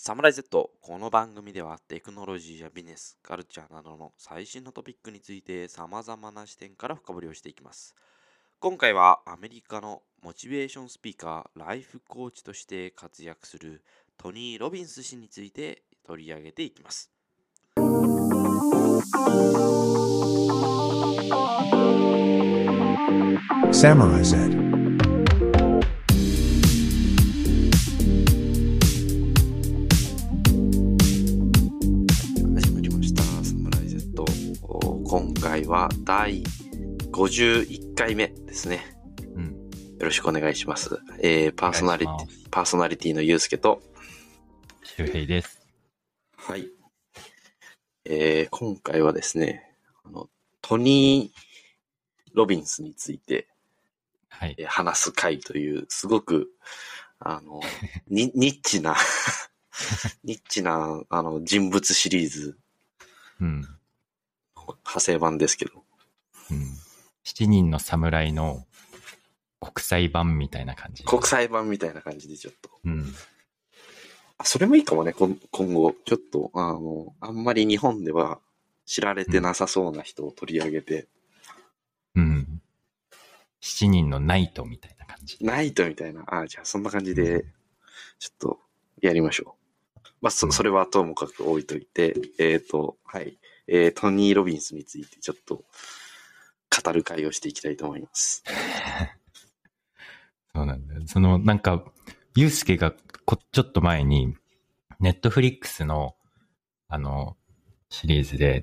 サムライ Z この番組ではテクノロジーやビジネス、カルチャーなどの最新のトピックについて様々な視点から深掘りをしていきます。今回はアメリカのモチベーションスピーカー、ライフコーチとして活躍するトニー・ロビンス氏について取り上げていきます。Samurai Z. は第51回目ですね。うん。よろしくお願いします。えー、パーソナリティパーソナリティのゆうすけと、周平です。はい。えー、今回はですね、あの、トニー・ロビンスについてはい。えー話す回という、すごく、あの、に、ニッチな、ニッチな、あの、人物シリーズ、うん。派生版ですけど、うん。七人の侍の国際版みたいな感じ。国際版みたいな感じでちょっと。うん。あそれもいいかもね、今後。ちょっと、あの、あんまり日本では知られてなさそうな人を取り上げて、うん。七人のナイトみたいな感じ。ナイトみたいな、あじゃあそんな感じで、ちょっと、やりましょう。まあ、そ、それはともかく置いといて、えっ、と、はい。えー、トニー・ロビンスについてちょっと、語る会をしていきたいと思います。そうなんだよ。その、なんか、ユうスケがこ、ちょっと前に、ネットフリックスの、あの、シリーズで、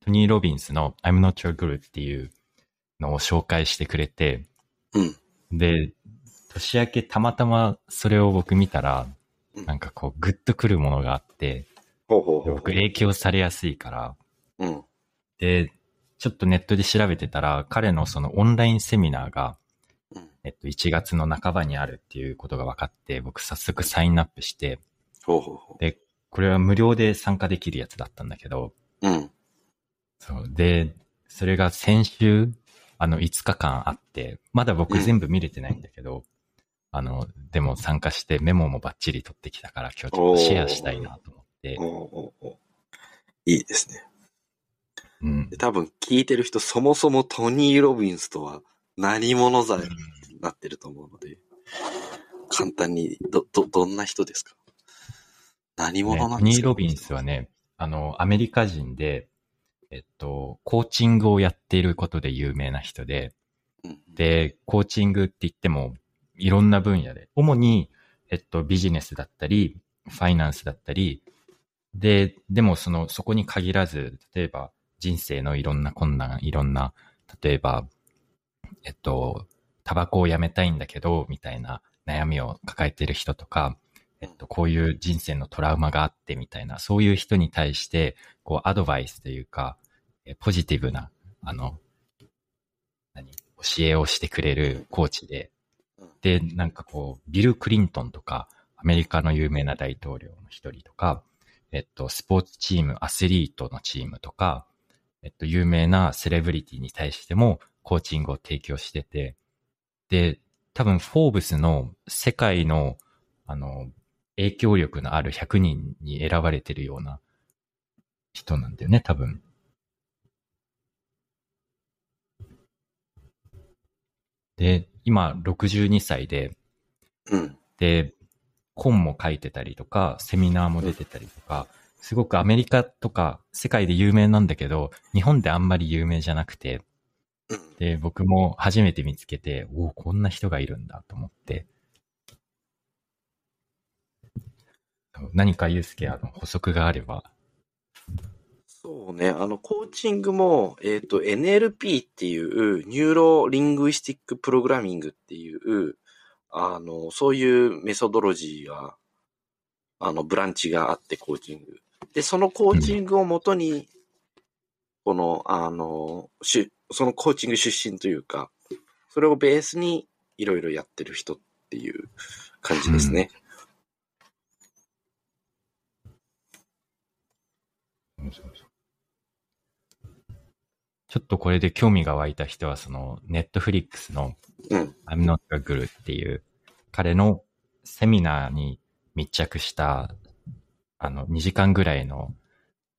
トニー・ロビンスの I'm not your girl っていうのを紹介してくれて、うん。で、年明けたまたまそれを僕見たらうん、なんかこう、グッとくるものがあって、ほうほうほう。で僕影響されやすいから、うん。で、ちょっとネットで調べてたら、彼のそのオンラインセミナーが、うん。えっと、1月の半ばにあるっていうことが分かって、僕早速サインアップして、ほうほうほで、これは無料で参加できるやつだったんだけど、う。うん。そう。で、それが先週、あの、5日間あって、まだ僕全部見れてないんだけど、あの、でも参加してメモもバッチリ取ってきたから、今日ちょっとシェアしたいなと思って、おうおうおう。いいですね。うん。で。多分聞いてる人、そもそもトニー・ロビンスとは何者罪になってると思うので、簡単に、ど、ど、どんな人ですか？何ね者なんですか、トニー・ロビンスはね、あの、アメリカ人で、えっと、コーチングをやっていることで有名な人で、うん、で、コーチングって言っても、いろんな分野で、主に、えっと、ビジネスだったり、ファイナンスだったり、で、でもその、そこに限らず、例えば、人生のいろんな困難、いろんな、例えば、えっと、タバコをやめたいんだけど、みたいな悩みを抱えている人とか、えっと、こういう人生のトラウマがあってみたいな、そういう人に対して、こう、アドバイスというか、えポジティブな、あの、何教えをしてくれるコーチで、で、なんかこう、ビル・クリントンとか、アメリカの有名な大統領の一人とか、えっと、スポーツチーム、アスリートのチームとか、えっと、有名なセレブリティに対しても、コーチングを提供してて、で、多分、フォーブスの世界の、あの、影響力のある100人に選ばれてるような人なんだよね、多分。で、今62歳で、うん。で、本も書いてたりとか、セミナーも出てたりとか、すごくアメリカとか世界で有名なんだけど、日本であんまり有名じゃなくて、で、僕も初めて見つけて、おお、こんな人がいるんだと思って。何かゆうすけ、あの、補足があれば。そうね。あの、コーチングも、えっ、と、NLP っていう、 Neuro-Linguistic Programming っていう、あの、そういう methodology が、あの、 branch があって、コーチング。で、そのコーチングをもとに、この、あの、しそのコーチング出身というか、それをベースにいろいろやってる人っていう感じですね。ちょっとこれで興味が湧いた人は、その、ネットフリックスのうん。I'm not a girl っていう、彼のセミナーに密着したあの、2時間ぐらいの、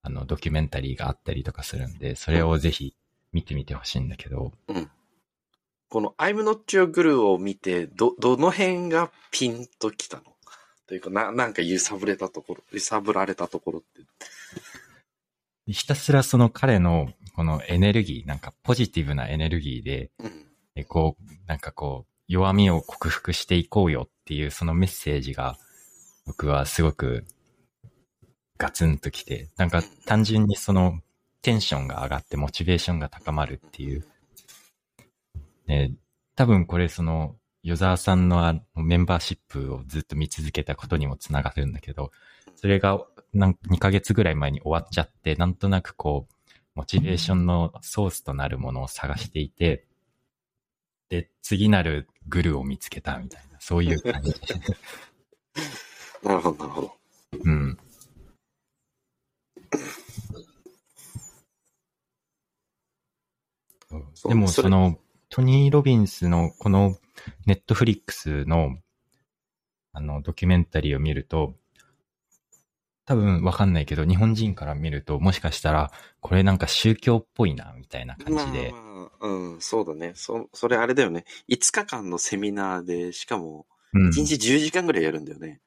あの、ドキュメンタリーがあったりとかするんで、それをぜひ見てみてほしいんだけど、うん。この I'm not your glue を見て、ど、どの辺がピンときたの？というか、な、なんか揺さぶれたところ、揺さぶられたところって。ひたすらその彼の、このエネルギー、なんかポジティブなエネルギーで、うん。えこう、なんかこう、弱みを克服していこうよっていうそのメッセージが、僕はすごくガツンときて、なんか単純にそのテンションが上がってモチベーションが高まるっていう。ね、多分これその、与沢さんのメンバーシップをずっと見続けたことにもつながるんだけど、それがなん2ヶ月ぐらい前に終わっちゃって、なんとなくこう、モチベーションのソースとなるものを探していて、で、次なるグルを見つけたみたいな、そういう感じ。なるほど、なるほど。うん。でも、その、トニー・ロビンスのこのネットフリックスのあのドキュメンタリーを見ると、多分わかんないけど、日本人から見ると、もしかしたら、これなんか宗教っぽいな、みたいな感じで。まあまあ、うん、そうだね。そ、それあれだよね。5日間のセミナーで、しかも、うん。1日10時間ぐらいやるんだよね。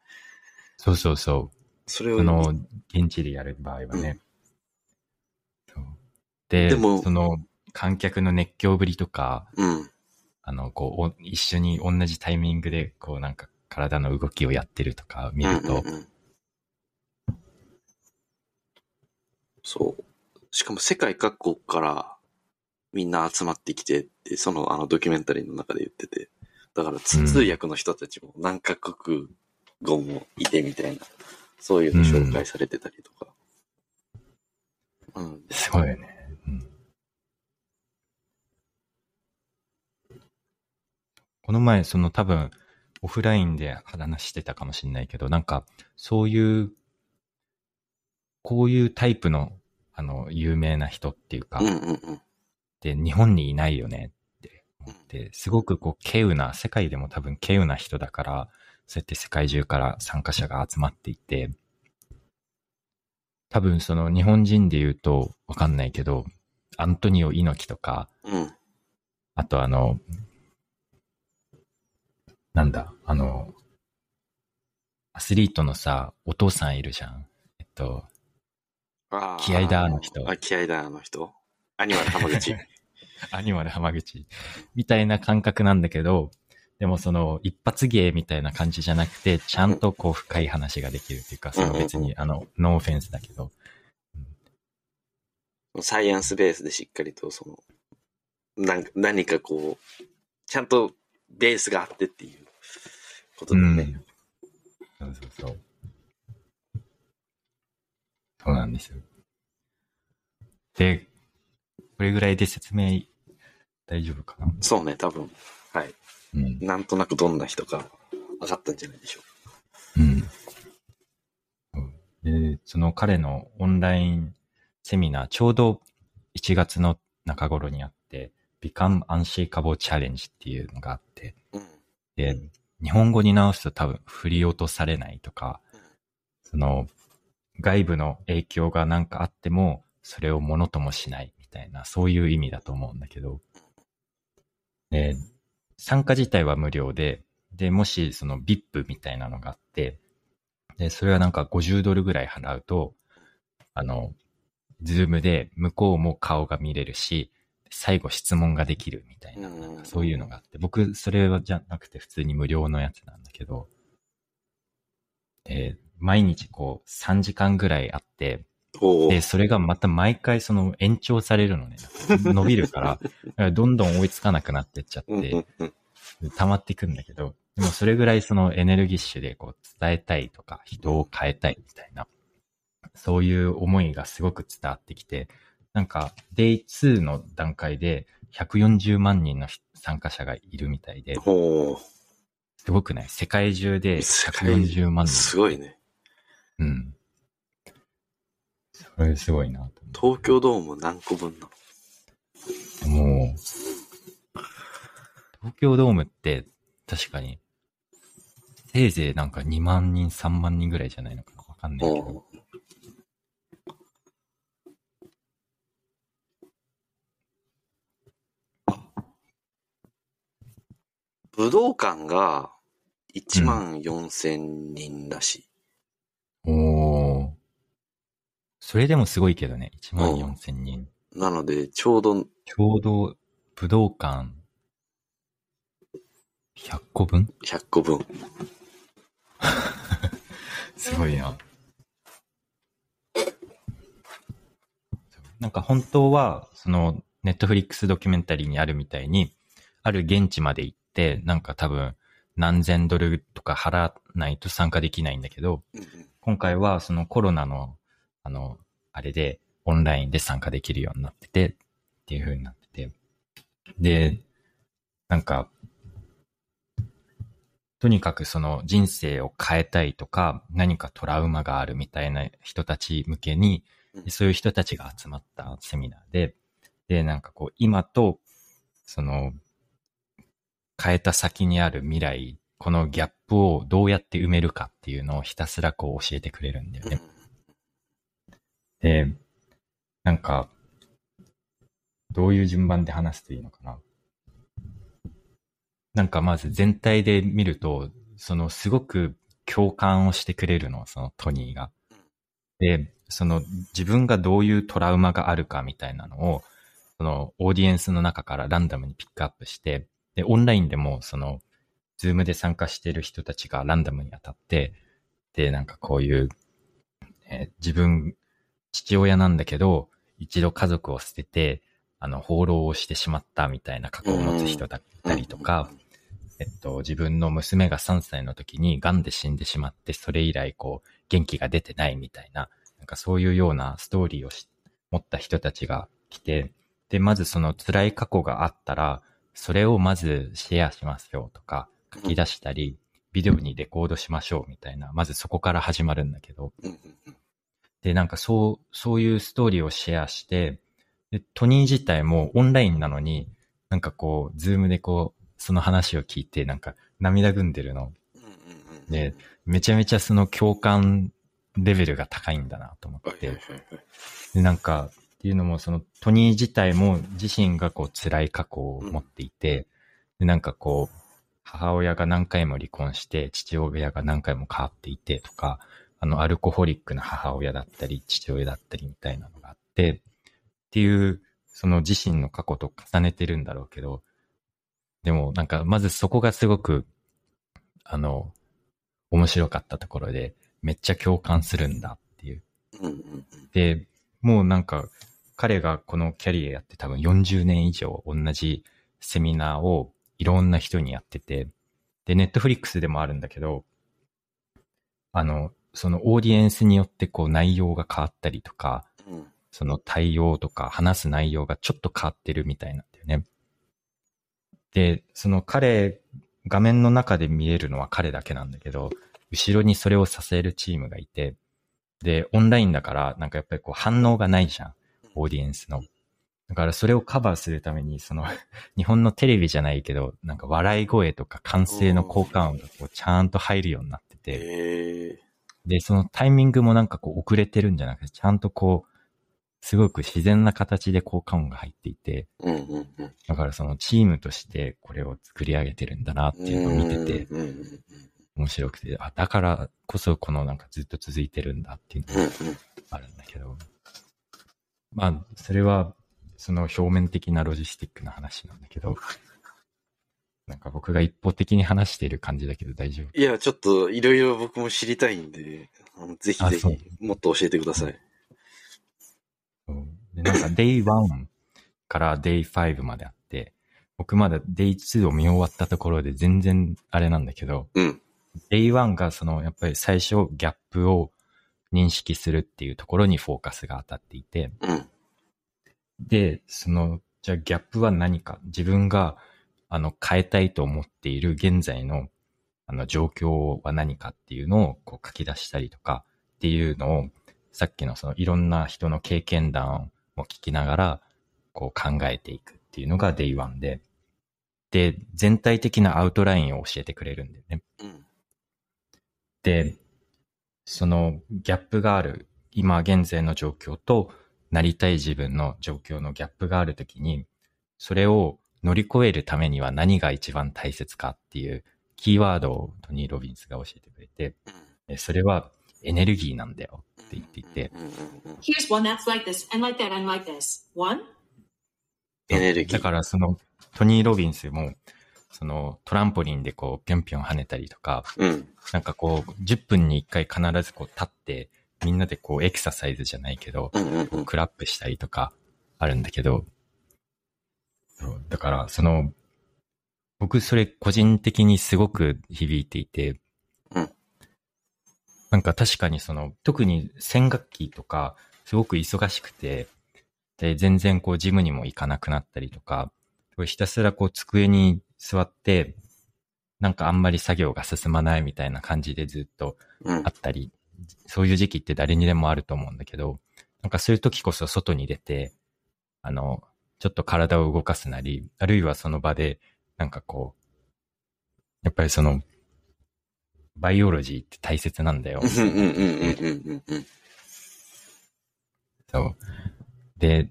そうそうそう。それを、その、現地でやる場合はね。そうで、でもその、観客の熱狂ぶりとか、うん。あの、こう、お一緒に同じタイミングで、こう、なんか、体の動きをやってるとか見ると、うんうんうんそう。しかも世界各国からみんな集まってきてって、そのあのドキュメンタリーの中で言ってて。だから通訳の人たちも何カ国語もいてみたいな、そういうの紹介されてたりとか。うん。すごいよね。うんこの前、その多分、オフラインで話してたかもしれないけど、なんか、そういう、こういうタイプの、あの、有名な人っていうか、うんうんうん。で、日本にいないよねって思って、すごくこう、稀有な、世界でも多分稀有な人だから、そうやって世界中から参加者が集まっていて、多分その日本人で言うとわかんないけど、アントニオ猪木とか、うん。あとあの、なんだ、あの、アスリートのさ、お父さんいるじゃん。えっと、気合だあの人あ、気合だあの人？アニマル浜口。アニマル浜口みたいな感覚なんだけど、でもその一発芸みたいな感じじゃなくて、ちゃんとこう深い話ができるっていうか、その別にあの、ノーオフェンスだけど、サイエンスベースでしっかりと、その、なんか何かこう、ちゃんとベースがあってっていうことだよね。そうそうそう。そうなんですよ。で、これぐらいで説明大丈夫かな？そうね、多分。はい。うん。なんとなくどんな人か分かったんじゃないでしょうん。で、その彼のオンラインセミナー、ちょうど1月の中頃にあって、Become Unshakable Challenge っていうのがあって、う。うん。で、日本語に直すと多分振り落とされないとか、その外部の影響がなんかあっても、それをものともしないみたいな、そういう意味だと思うんだけど、で、参加自体は無料で、で、もしその VIP みたいなのがあって、で、それはなんか50ドルぐらい払うと、あの、ズームで向こうも顔が見れるし、最後質問ができるみたいな、うん。なんかそういうのがあって、僕、それはじゃなくて普通に無料のやつなんだけど、で、毎日こう3時間ぐらいあって、おで、それがまた毎回その延長されるのね。伸びるから、だからどんどん追いつかなくなってっちゃって。溜まっていくんだけど、でもそれぐらいそのエネルギッシュでこう伝えたいとか、人を変えたいみたいな、そういう思いがすごく伝わってきて、なんか、デイ2の段階で140万人の人参加者がいるみたいで、すごくない？世界中で世界140万人。すごいね。うん。それすごいなと東京ドーム何個分なの？もう、東京ドームって確かにせいぜいなんか2万人、3万人ぐらいじゃないのかな？わかんないけど。武道館が1万4千人らしい。おー。それでもすごいけどね、1万4千人。なので、ちょうど、ちょうど武道館100個分？100個分。すごいな。なんか本当は、その、ネットフリックスドキュメンタリーにあるみたいに、ある現地まで行って、なんか多分何千ドルとか払わないと参加できないんだけど、今回はそのコロナの、あの、あれでオンラインで参加できるようになってて、っていう風になってて。で、なんか、とにかくその人生を変えたいとか、何かトラウマがあるみたいな人たち向けにうん、そういう人たちが集まったセミナーで、で、なんかこう、今と、その、変えた先にある未来、このギャップをどうやって埋めるかっていうのをひたすらこう教えてくれるんだよね。で、なんか、どういう順番で話すといいのかな。なんかまず全体で見ると、そのすごく共感をしてくれるの、そのトニーが。で、その自分がどういうトラウマがあるかみたいなのを、そのオーディエンスの中からランダムにピックアップして、で、オンラインでもその、ズームで参加している人たちがランダムに当たって、で、なんかこういう、えー自分、父親なんだけど、一度家族を捨てて、あの、放浪をしてしまったみたいな過去を持つ人だったりとか、えっと、自分の娘が3歳の時に癌で死んでしまって、それ以来こう、元気が出てないみたいな、なんかそういうようなストーリーをし持った人たちが来て、で、まずその辛い過去があったら、それをまずシェアしますよとか、書き出したり、ビデオにレコードしましょうみたいな、まずそこから始まるんだけど、で、なんかそう、そういうストーリーをシェアして、で、トニー自体もオンラインなのに、なんかこう、ズームでこう、その話を聞いて、なんか涙ぐんでるの。でめちゃめちゃその共感レベルが高いんだなと思って。で、なんか、っていうのも、そのトニー自体も自身がこう辛い過去を持っていて、で、なんかこう、母親が何回も離婚して、父親が何回も変わっていてとか、あの、アルコホリックな母親だったり、父親だったりみたいなのがあって、っていう、その自身の過去と重ねてるんだろうけど、でもなんか、まずそこがすごく、あの、面白かったところで、めっちゃ共感するんだっていう。で、もうなんか、彼がこのキャリアやって多分40年以上同じセミナーをいろんな人にやってて、で、ネットフリックスでもあるんだけど、あの、そのオーディエンスによってこう内容が変わったりとか、うんその対応とか話す内容がちょっと変わってるみたいなんだよね。で、その彼、画面の中で見えるのは彼だけなんだけど、後ろにそれを支えるチームがいて、で、オンラインだから、なんかやっぱりこう反応がないじゃん。オーディエンスの。だからそれをカバーするために、その、日本のテレビじゃないけど、なんか笑い声とか歓声の効果音がこうちゃんと入るようになってて。で、そのタイミングもなんかこう遅れてるんじゃなくて、ちゃんとこう、すごく自然な形で効果音が入っていて、うんうんうん。だからそのチームとしてこれを作り上げてるんだなっていうのを見てて、うんうんうん面白くて、あ、だからこそこのなんかずっと続いてるんだっていうのがあるんだけど、まあ、それはその表面的なロジスティックな話なんだけど、なんか僕が一方的に話している感じだけど大丈夫いや、ちょっといろいろ僕も知りたいんで、あのぜひぜひもっと教えてください。で、なんか Day1 から Day5 まであって、僕まだ Day2 を見終わったところで全然あれなんだけど、うん。Day1 がそのやっぱり最初ギャップを認識するっていうところにフォーカスが当たっていて、うん。で、その、じゃあギャップは何か？自分があの変えたいと思っている現在のあの状況は何かっていうのをこう書き出したりとかっていうのをさっきのそのいろんな人の経験談を聞きながらこう考えていくっていうのが Day1 で、で、全体的なアウトラインを教えてくれるんだよね。うん。で、そのギャップがある、今現在の状況となりたい自分の状況のギャップがあるときに、それを乗り越えるためには何が一番大切かっていうキーワードをトニー・ロビンスが教えてくれて、えそれはエネルギーなんだよって言っていて、Here's one that's like this, and like that, and like this. One, エネルギー。だからそのトニー・ロビンスも、そのトランポリンでこうぴょんぴょん跳ねたりとか、うん。なんかこう10分に1回必ずこう立ってみんなでこうエクササイズじゃないけど、うんうんうん。クラップしたりとかあるんだけど、そう。だからその、僕それ個人的にすごく響いていて、うん。なんか確かにその、特に先学期とか、すごく忙しくて、で、全然こうジムにも行かなくなったりとか、ひたすらこう机に座って、なんかあんまり作業が進まないみたいな感じでずっとうん。あったり、そういう時期って誰にでもあると思うんだけど、なんかそういう時こそ外に出て、あの、ちょっと体を動かすなり、あるいはその場で、なんかこう、やっぱりその、バイオロジーって大切なんだよ。うんうんうんうんうんうんうん。そう。で、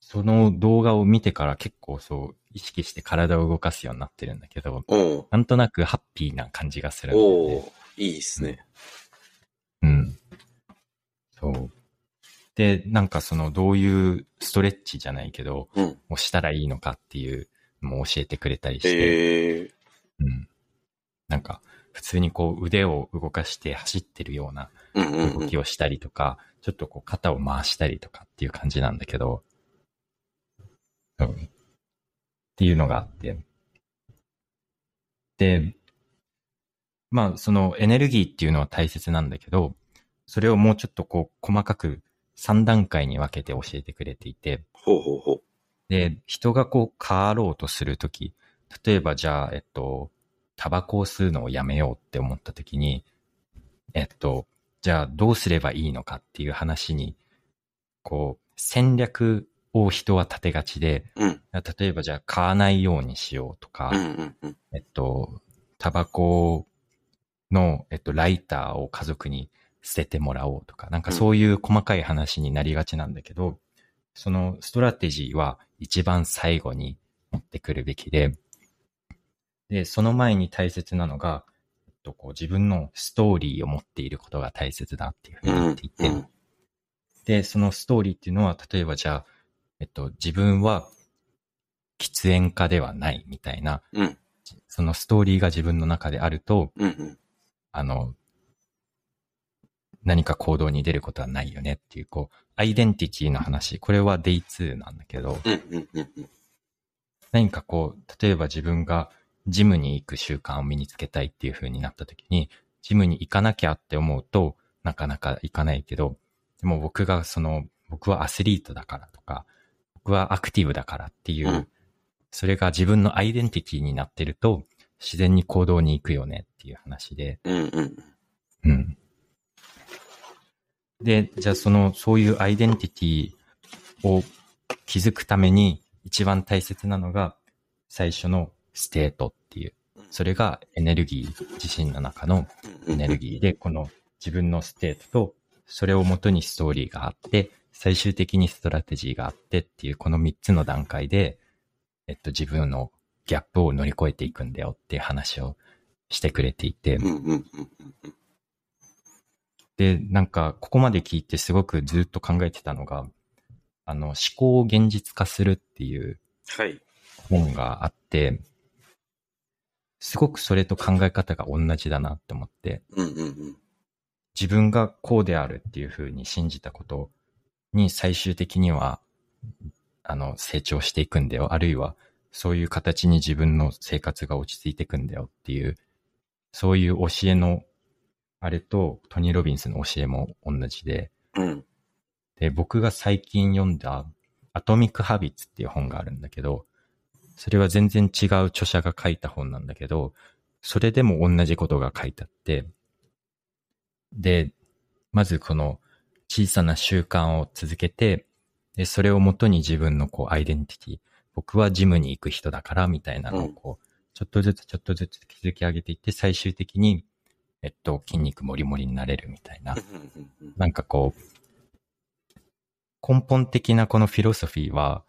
その動画を見てから結構そう、意識して体を動かすようになってるんだけど、なんとなくハッピーな感じがするんだよおね。ういいですね。うん。そう。で、なんかそのどういうストレッチじゃないけど、うん。をしたらいいのかっていうのも教えてくれたりして、へえ。うん。なんか、普通にこう腕を動かして走ってるような動きをしたりとか、ちょっとこう肩を回したりとかっていう感じなんだけど、うん。っていうのがあって。で、まあそのエネルギーっていうのは大切なんだけど、それをもうちょっとこう細かく3段階に分けて教えてくれていて、ほうほうほう。で、人がこう変わろうとするとき、例えばじゃあ、えっと、タバコを吸うのをやめようって思ったときに、えっと、じゃあどうすればいいのかっていう話に、こう、戦略を人は立てがちで、うん。例えばじゃあ買わないようにしようとか、うんうんうん。えっと、タバコの、えっと、ライターを家族に捨ててもらおうとか、なんかそういう細かい話になりがちなんだけど、そのストラテジーは一番最後に持ってくるべきで、で、その前に大切なのが、えっと、こう自分のストーリーを持っていることが大切だっていうふうに言っていて、うんで、そのストーリーっていうのは、例えばじゃあ、えっと、自分は喫煙家ではないみたいな、うん。そのストーリーが自分の中であると、うんうん。あの、何か行動に出ることはないよねっていう、こう、アイデンティティの話、これは Day2 なんだけど。何かこう、例えば自分がジムに行く習慣を身につけたいっていう風になった時に、ジムに行かなきゃって思うとなかなか行かないけど、でも僕がその、僕はアスリートだからとか、僕はアクティブだからっていう、うんそれが自分のアイデンティティになってると、自然に行動に行くよねっていう話で。うん。で、じゃあその、そういうアイデンティティを築くために一番大切なのが最初の state っていう。それがエネルギー自身の中のエネルギーで、この自分の state と、それをもとにストーリーがあって、最終的に strategy があってっていう、この3つの段階で、えっと、自分のギャップを乗り越えていくんだよっていう話をしてくれていて、で、なんか、ここまで聞いてすごくずっと考えてたのが、あの、思考を現実化するっていうはい。本があって、すごくそれと考え方が同じだなって思って、うんうんうん。自分がこうであるっていうふうに信じたことに最終的には、あの、成長していくんだよ。あるいは、そういう形に自分の生活が落ち着いていくんだよっていう、そういう教えの、あれとトニー・ロビンスの教えも同じで、うん。で、僕が最近読んだアトミック・ハビッツっていう本があるんだけど、それは全然違う著者が書いた本なんだけど、それでも同じことが書いてあって、で、まずこの小さな習慣を続けて、で、それをもとに自分のこうアイデンティティ、僕はジムに行く人だからみたいなのをこう、ちょっとずつちょっとずつ築き上げていって、最終的にえっと、筋肉もりもりになれるみたいななんかこう、根本的なこのフィロソフィーは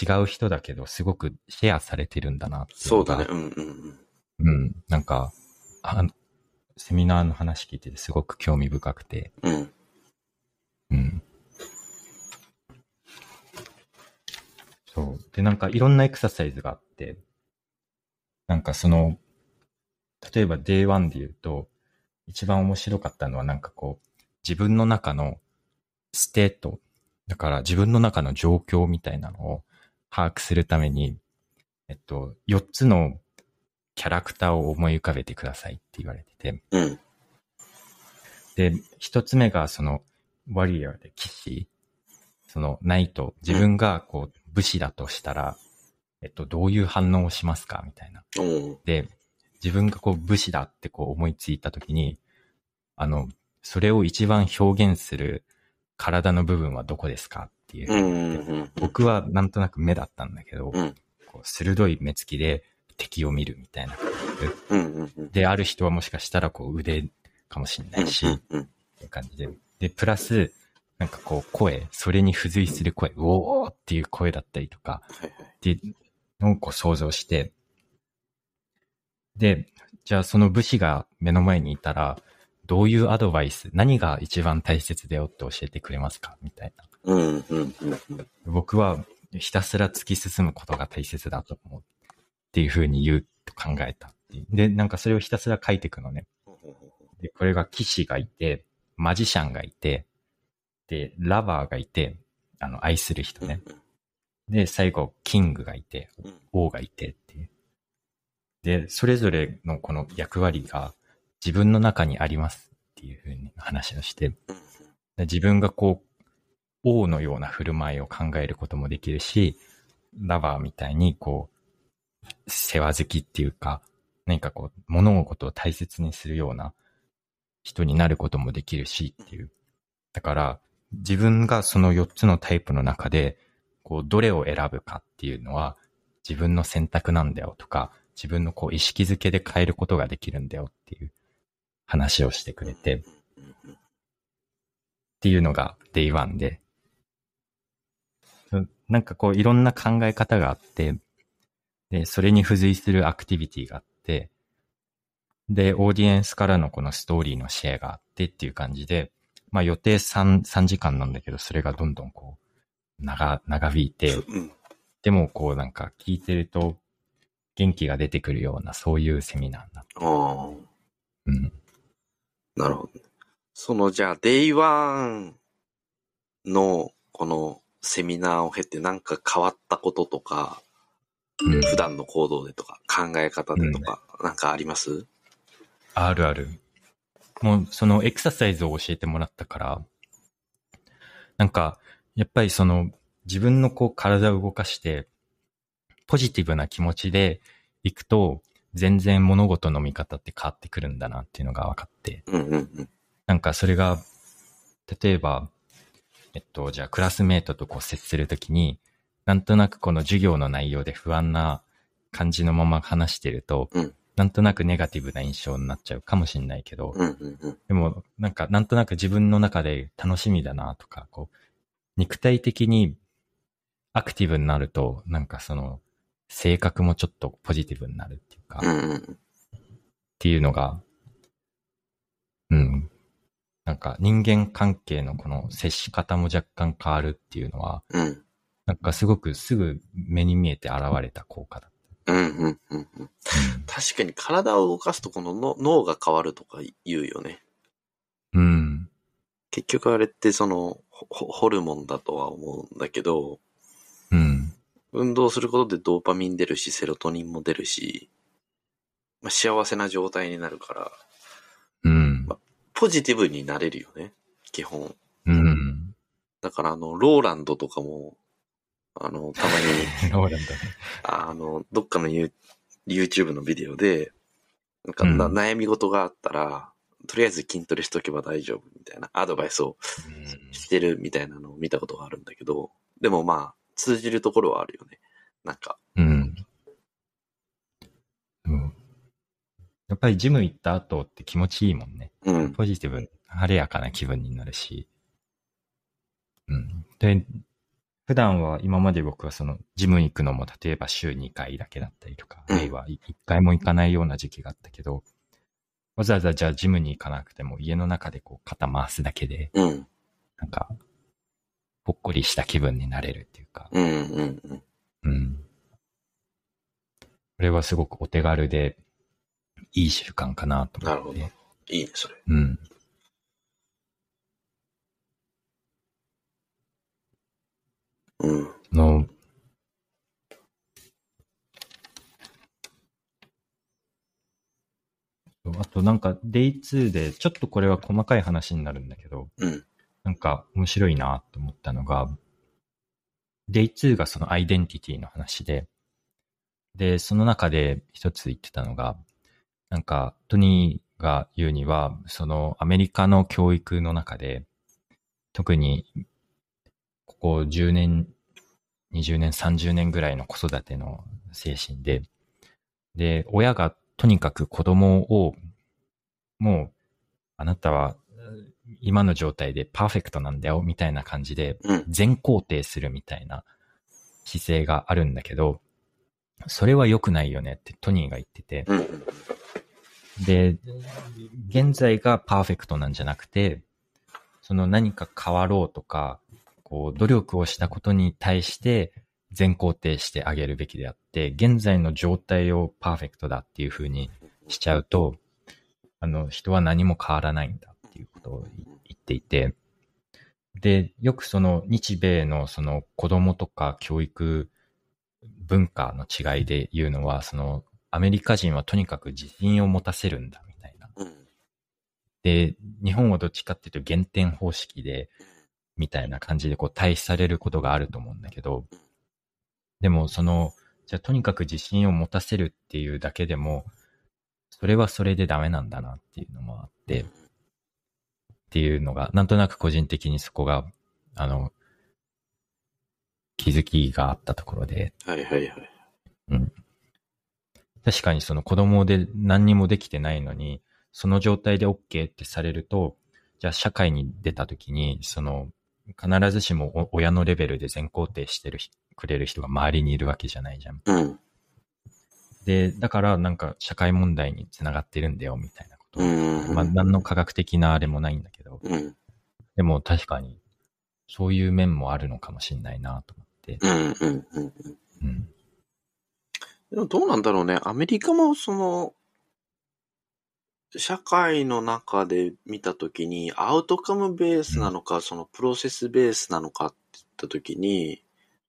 違う人だけど、すごくシェアされてるんだなってそうだね。うんうんうん。うん。なんか、あの、セミナーの話聞いててすごく興味深くて、うん。うん。そう。で、なんかいろんなエクササイズがあって、なんかその、例えば Day1 で言うと、一番面白かったのはなんかこう、自分の中の state、だから自分の中の状況みたいなのを把握するために、えっと、4つのキャラクターを思い浮かべてくださいって言われてて、うん。で、一つ目がその、ワリアーで騎士、その、ナイト、自分がこう、武士だとしたら、えっと、どういう反応をしますかみたいな。で、自分がこう、武士だってこう思いついたときに、あの、それを一番表現する体の部分はどこですかっていう。うんうんうん。僕はなんとなく目だったんだけど、うんこう鋭い目つきで敵を見るみたいな感覚。うんうんうん。で、ある人はもしかしたらこう腕かもしれないし、うんうんっていう感じで。で、プラス、なんかこう声、それに付随する声、うおーっていう声だったりとか、はいはい。っていうのをこう想像して、で、じゃあその武士が目の前にいたら、どういうアドバイス、何が一番大切だよって教えてくれますか？みたいな。うんうんうんうん。僕はひたすら突き進むことが大切だと思うっていうふうに言うと考えた。で、なんかそれをひたすら書いていくのね。で、これが騎士がいて、マジシャンがいて、で、ラバーがいて、あの、愛する人ね。で、最後、キングがいて、うん王がいてっていう。で、それぞれのこの役割が自分の中にありますっていうふうに話をして、で自分がこう、王のような振る舞いを考えることもできるし、ラバーみたいにこう、世話好きっていうか、何かこう、物事を大切にするような人になることもできるしっていう。だから、自分がその4つのタイプの中で、こう、どれを選ぶかっていうのは、自分の選択なんだよとか、自分のこう、意識づけで変えることができるんだよっていう話をしてくれて、っていうのが Day1 で、そなんかこういろんな考え方があって、で、それに付随するアクティビティがあって、で、オーディエンスからのこのストーリーのシェアがあってっていう感じで、まあ予定3、3時間なんだけど、それがどんどんこう、長、長引いて、うん。でもこうなんか聞いてると元気が出てくるようなそういうセミナーになって。ああ。うん。なるほどね。その、じゃあ、 Day One の、この、セミナーを経てなんか変わったこととか、うん。普段の行動でとか、考え方でとか、なんかあります？あるある。もう、そのエクササイズを教えてもらったから、なんか、やっぱりその、自分のこう体を動かして、ポジティブな気持ちで行くと、全然物事の見方って変わってくるんだなっていうのが分かって。うんうんうん。なんかそれが、例えば、えっと、じゃあクラスメートとこう接するときに、なんとなくこの授業の内容で不安な感じのまま話してると、うんなんとなくネガティブな印象になっちゃうかもしれないけど、うんうんうん。でも、なんか、なんとなく自分の中で楽しみだなとか、こう、肉体的にアクティブになると、なんかその、性格もちょっとポジティブになるっていうか、っていうのが、うん。なんか人間関係のこの接し方も若干変わるっていうのは、うん。なんかすごくすぐ目に見えて現れた効果だ。うんうんうんうん。確かに体を動かすとこのの脳が変わるとか言うよね。うん。結局あれってその、ホホルモンだとは思うんだけど、うん。運動することでドーパミン出るし、セロトニンも出るし、まあ、幸せな状態になるから、うん。ポジティブになれるよね。基本。うん。だからあの、ローランドとかも、あの、たまに、ローランドね。あの、どっかのユー YouTube のビデオで、なんかな、うん悩み事があったら、とりあえず筋トレしとけば大丈夫みたいなアドバイスをしてるみたいなのを見たことがあるんだけど、でもまあ、通じるところはあるよね。なんか、うん。うん。やっぱりジム行った後って気持ちいいもんね。うん。ポジティブ、晴れやかな気分になるし。うん。で、普段は今まで僕はそのジムに行くのも例えば週2回だけだったりとか、うんあるいは1回も行かないような時期があったけど、わざわざじゃあジムに行かなくても家の中でこう肩回すだけで、うん。なんか、ほっこりした気分になれるっていうか、うん。うん。うん。うん。これはすごくお手軽でいい習慣かなと思って。なるほいいね、それ。うん。うん。の、あとなんか、デイ2で、ちょっとこれは細かい話になるんだけど、うん。なんか面白いなと思ったのが、デイ2がそのアイデンティティの話で、で、その中で一つ言ってたのが、なんか、トニーが言うには、そのアメリカの教育の中で、特に、ここ10年、20年、30年ぐらいの子育ての精神で、で、親がとにかく子供を、もう、あなたは今の状態でパーフェクトなんだよ、みたいな感じで、うん。全肯定するみたいな姿勢があるんだけど、それは良くないよねってトニーが言ってて、うん。で、現在がパーフェクトなんじゃなくて、その何か変わろうとか、こう、努力をしたことに対して全肯定してあげるべきであって、現在の状態をパーフェクトだっていう風にしちゃうと、あの、人は何も変わらないんだとを言っていて、で、よくその日米のその子供とか教育文化の違いで言うのは、そのアメリカ人はとにかく自信を持たせるんだみたいな。うん。で、日本はどっちかっていうと減点方式で、みたいな感じでこう対比されることがあると思うんだけど、でもその、じゃあとにかく自信を持たせるっていうだけでも、それはそれでダメなんだなっていうのもあって、っていうのが、なんとなく個人的にそこが、あの、気づきがあったところで、はいはいはい。確かにその子供で何にもできてないのに、その状態で OK ってされると、じゃあ社会に出た時に、その、必ずしもお親のレベルで全肯定してるひくれる人が周りにいるわけじゃないじゃん。うん。で、だからなんか社会問題につながってるんだよみたいなこと。うん。まあ何の科学的なあれもないんだけど、うん。でも確かにそういう面もあるのかもしれないなと思って。うん。うん。うん。うん。でもどうなんだろうね。アメリカもその、社会の中で見たときに、アウトカムベースなのか、そのプロセスベースなのかって言ったときに、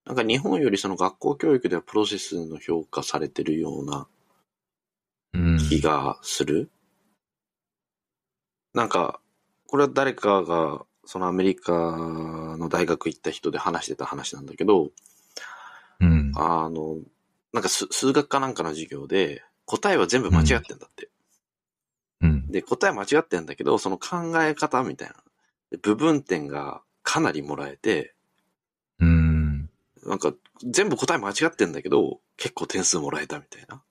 なんか日本よりその学校教育ではプロセスの評価されてるようなうん。気がする。なんか、これは誰かが、そのアメリカの大学行った人で話してた話なんだけど、うん。あの、なんか数数学かなんかの授業で、答えは全部間違ってんだって。うん。で、答え間違ってんだけど、その考え方みたいな。で部分点がかなりもらえて、うん。なんか全部答え間違ってんだけど、結構点数もらえたみたいな。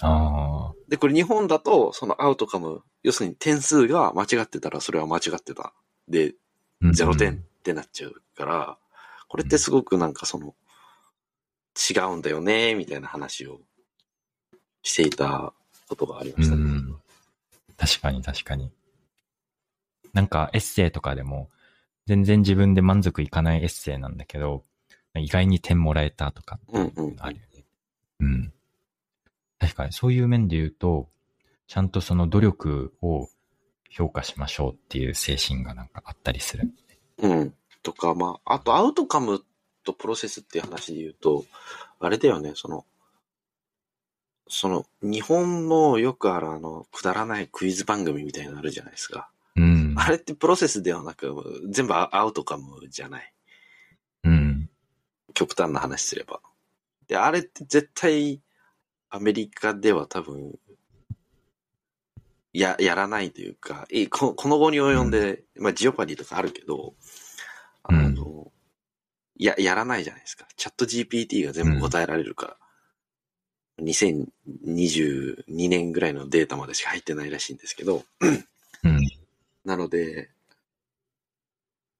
ああ。で、これ日本だと、そのアウトカム、要するに点数が間違ってたらそれは間違ってた。で、うん0点ってなっちゃうから、これってすごくなんかその、違うんだよね、みたいな話をしていたことがありましたね。うん。確かに確かに。なんかエッセイとかでも、全然自分で満足いかないエッセイなんだけど、意外に点もらえたとかっていうのあるよね。うん。確かにそういう面で言うと、ちゃんとその努力を評価しましょうっていう精神がなんかあったりする。うん。とか、まあ、あとアウトカムとプロセスっていう話で言うと、あれだよね、その、その、日本のよくあるあの、くだらないクイズ番組みたいなのあるじゃないですか。うん。あれってプロセスではなく、全部アウトカムじゃない。うん。極端な話すれば。で、あれって絶対、アメリカでは多分、や、やらないというか、え、ここの後に及んで、まあ、ジオパディとかあるけど、あの、や、やらないじゃないですか。チャット GPT が全部答えられるから。2022年ぐらいのデータまでしか入ってないらしいんですけど、うん。なので、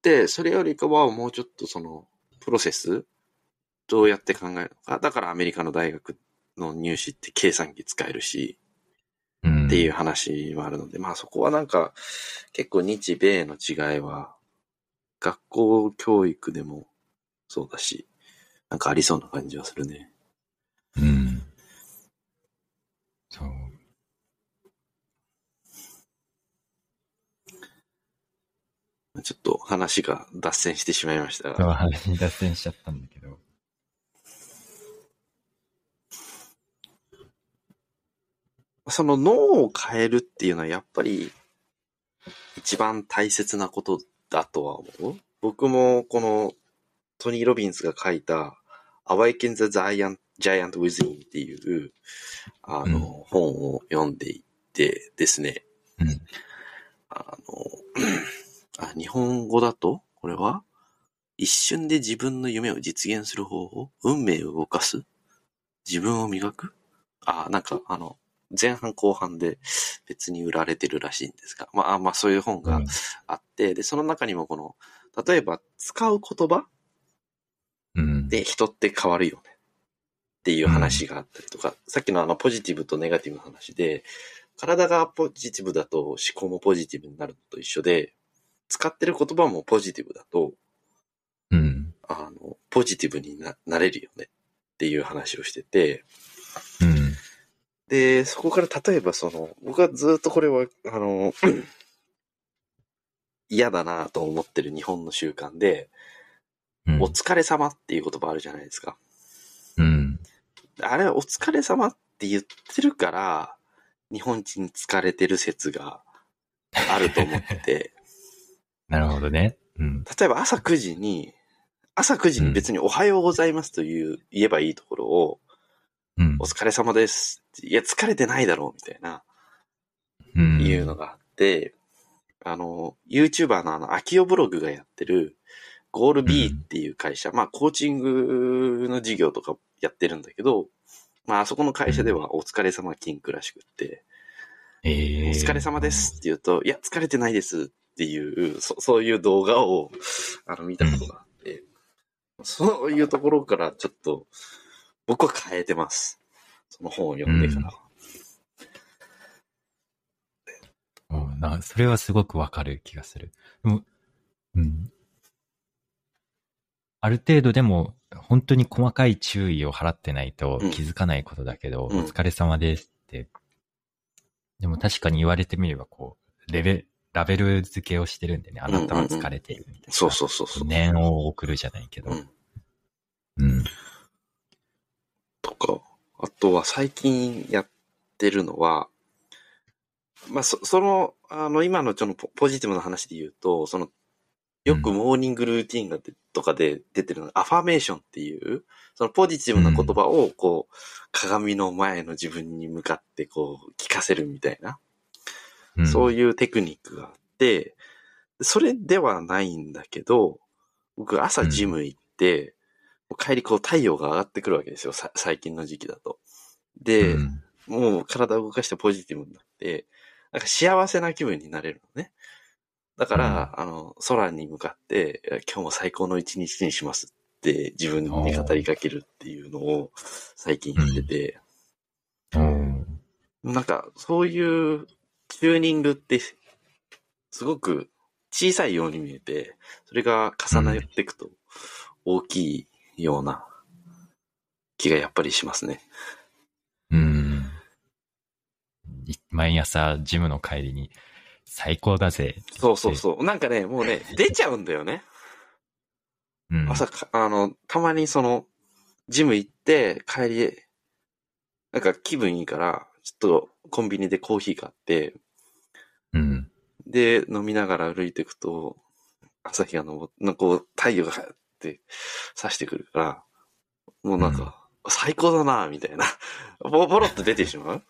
で、それよりかはもうちょっとその、プロセス、どうやって考えるのか。だからアメリカの大学の入試って計算機使えるし、うん。っていう話もあるので、まあそこはなんか、結構日米の違いは、学校教育でもそうだし、なんかありそうな感じはするね。うん。そう。ちょっと話が脱線してしまいましたそうが、話に脱線しちゃったんだけど。その脳を変えるっていうのはやっぱり一番大切なことだとは思う？僕もこのトニー・ロビンスが書いた Awaken the Giant, Giant Within っていうあの、うん。本を読んでいてですね、うん。あの、あ、日本語だと？これは？一瞬で自分の夢を実現する方法？運命を動かす？自分を磨く？あ、なんかあの、前半後半で別に売られてるらしいんですが、まあ、まあそういう本がうんあって、で、その中にもこの、例えば使う言葉うん。で人って変わるよねっていう話があったりとか、さっきのあのポジティブとネガティブの話で、体がポジティブだと思考もポジティブになるのと一緒で、使ってる言葉もポジティブだと、うん。あの、ポジティブにななれるよねっていう話をしてて、うん。で、そこから例えばその、僕はずっとこれは、あの、嫌だなと思ってる日本の習慣で、うんお疲れ様っていう言葉あるじゃないですか。うん。あれ、お疲れ様って言ってるから、日本人疲れてる説があると思ってて、なるほどね。うん。例えば朝9時に、朝9時に別におはようございますという、言えばいいところを、うんお。疲れ様です。いや、疲れてないだろう、みたいな、うん。いうのがあって、あの、YouTuber のあの、秋代ブログがやってる、ゴール B っていう会社、まあ、コーチングの事業とかやってるんだけど、まあ、あそこの会社ではお疲れ様キンクらしくって、ええお疲れ様ですって言うと、いや、疲れてないですっていう、そそういう動画を、あの、見たことがあって、そういうところからちょっと、僕は変えてます。その本を読んでから。うんな、それはすごくわかる気がする。でも、うん。ある程度でも、本当に細かい注意を払ってないとうん気づかないことだけど、うんお疲れ様ですって。でも確かに言われてみれば、こう、レベ、ラベル付けをしてるんでね、あなたは疲れているみたいな。そうそうそうそう。念を送るじゃないけど。うんうん。あとは最近やってるのは、まあ、そその、あの、今のちょっとポポジティブな話で言うと、その、よくモーニングルーティンがでとかで出てるのが、アファメーションっていう、そのポジティブな言葉を、こう、鏡の前の自分に向かって、こう、聞かせるみたいな、うん、そういうテクニックがあって、それではないんだけど、僕朝ジム行って、帰りこう太陽が上がってくるわけですよ、さ最近の時期だと。で、うん。もう体を動かしてポジティブになって、なんか幸せな気分になれるのね。だから、あの、空に向かって、今日も最高の一日にしますって自分に語りかけるっていうのを最近やってて、うんなんかそういうチューニングってすごく小さいように見えて、それが重なっていくと大きいような気がやっぱりしますね。うん。い毎朝、ジムの帰りに、最高だぜ。そうそうそう。なんかね、もうね、出ちゃうんだよね。うん。朝か、あの、たまにその、ジム行って、帰り、なんか気分いいから、ちょっとコンビニでコーヒー買って、うん。で、飲みながら歩いていくと、朝日が昇って、なんかこう、太陽がって差してくるから、もうなんか、最高だな、みたいな。ボボロッと出てしまう？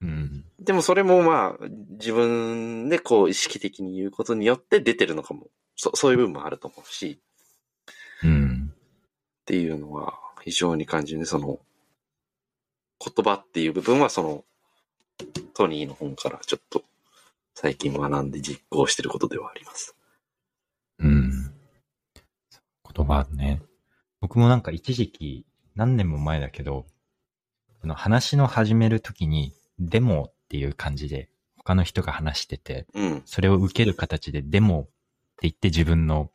うん。でもそれもまあ、自分でこう意識的に言うことによって出てるのかも。そそういう部分もあると思うし、うん。っていうのは非常に感じるね。その、言葉っていう部分はその、トニーの本からちょっと最近学んで実行してることではあります。うん。言葉ね。僕もなんか一時期、何年も前だけど、その話の始めるときに、デモっていう感じで、他の人が話してて、うん。それを受ける形でデモって言って自分の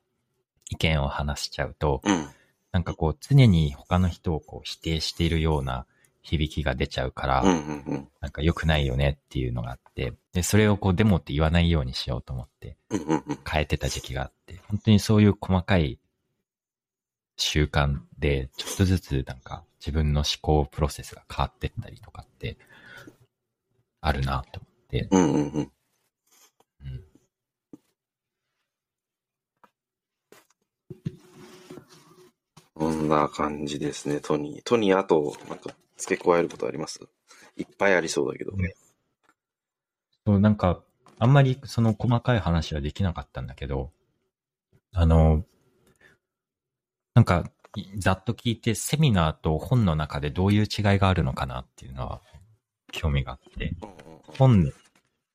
意見を話しちゃうと、うん。なんかこう常に他の人をこう否定しているような響きが出ちゃうから、うん。うん。うん。なんか良くないよねっていうのがあって、で、それをこうデモって言わないようにしようと思って。変えてた時期があって、本当にそういう細かい習慣で、ちょっとずつなんか自分の思考プロセスが変わってったりとかって、あるなと思って、うん。うん。うん。うん。こんな感じですね、トニー。トニー、あと、なんか、付け加えることあります？いっぱいありそうだけど。ねそう、なんか、あんまりその細かい話はできなかったんだけど、あの、なんか、いざっと聞いて、セミナーと本の中でどういう違いがあるのかなっていうのは、興味があって、本、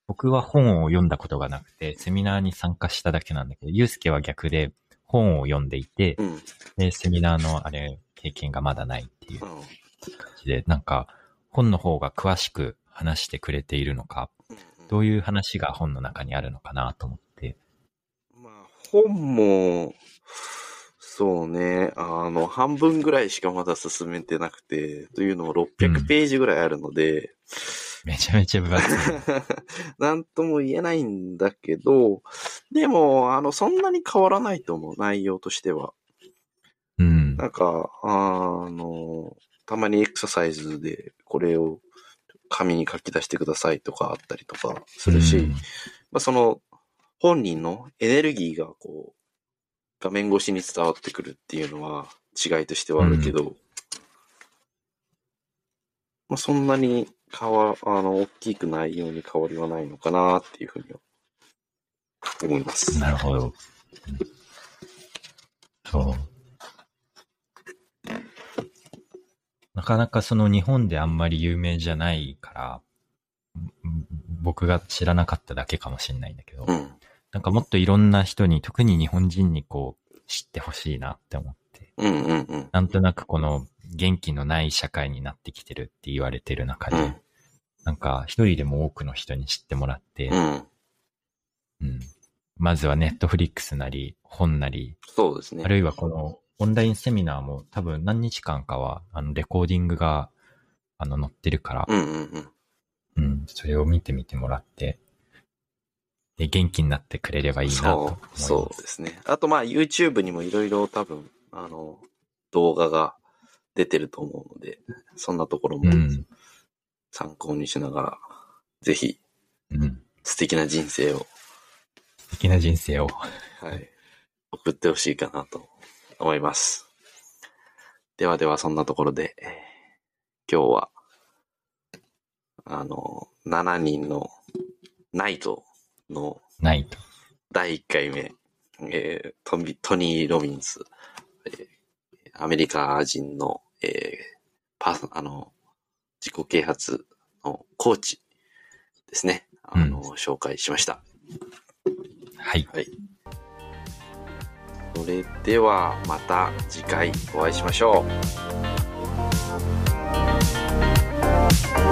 僕は本を読んだことがなくて、セミナーに参加しただけなんだけど、ゆうすけは逆で本を読んでいて、うん。うん。で、セミナーのあれ、経験がまだないっていう感うんじで、なんか、本の方が詳しく話してくれているのか、どういう話が本の中にあるのかなと思って。まあ、本も、そうね、あの、半分ぐらいしかまだ進めてなくて、というのもうん600ページぐらいあるので、めちゃめちゃ分厚い。なんとも言えないんだけど、でも、あの、そんなに変わらないと思う、内容としては。うん。なんか、あの、たまにエクササイズでこれを紙に書き出してくださいとかあったりとかするし、うんまあ、その本人のエネルギーがこう、画面越しに伝わってくるっていうのは違いとしてはあるけど、まあ、そんなに変わ、あの、大きくないように変わりはないのかなっていうふうには思います。なるほど。うんそう。なかなかその日本であんまり有名じゃないから、うん僕が知らなかっただけかもしれないんだけど、うん。なんかもっといろんな人に、特に日本人にこう、知ってほしいなって思って、うんうんうん。なんとなくこの元気のない社会になってきてるって言われてる中で、うん。なんか一人でも多くの人に知ってもらって、うん。うんまずはネットフリックスなり、本なり、そうですね。あるいはこのオンラインセミナーも多分何日間かは、あの、レコーディングが、あの、載ってるから、うんうんうん。うん、それを見てみてもらって、で、元気になってくれればいいなと思いそう、ます。そうですね。あとまあ YouTube にもいろいろ多分、あの、動画が出てると思うので、そんなところもうん。参考にしながら、ぜひうん。素敵な人生を、素敵な人生を。はい、送ってほしいかなと思います。ではではそんなところで、えー今日は、あの、7人のナイトのないと。第1回目、えートミトニー・ロビンス、えーアメリカ人の、えーパーソあの、自己啓発のコーチですね。あの、紹介しました。はい。はい。それでは、また次回お会いしましょう。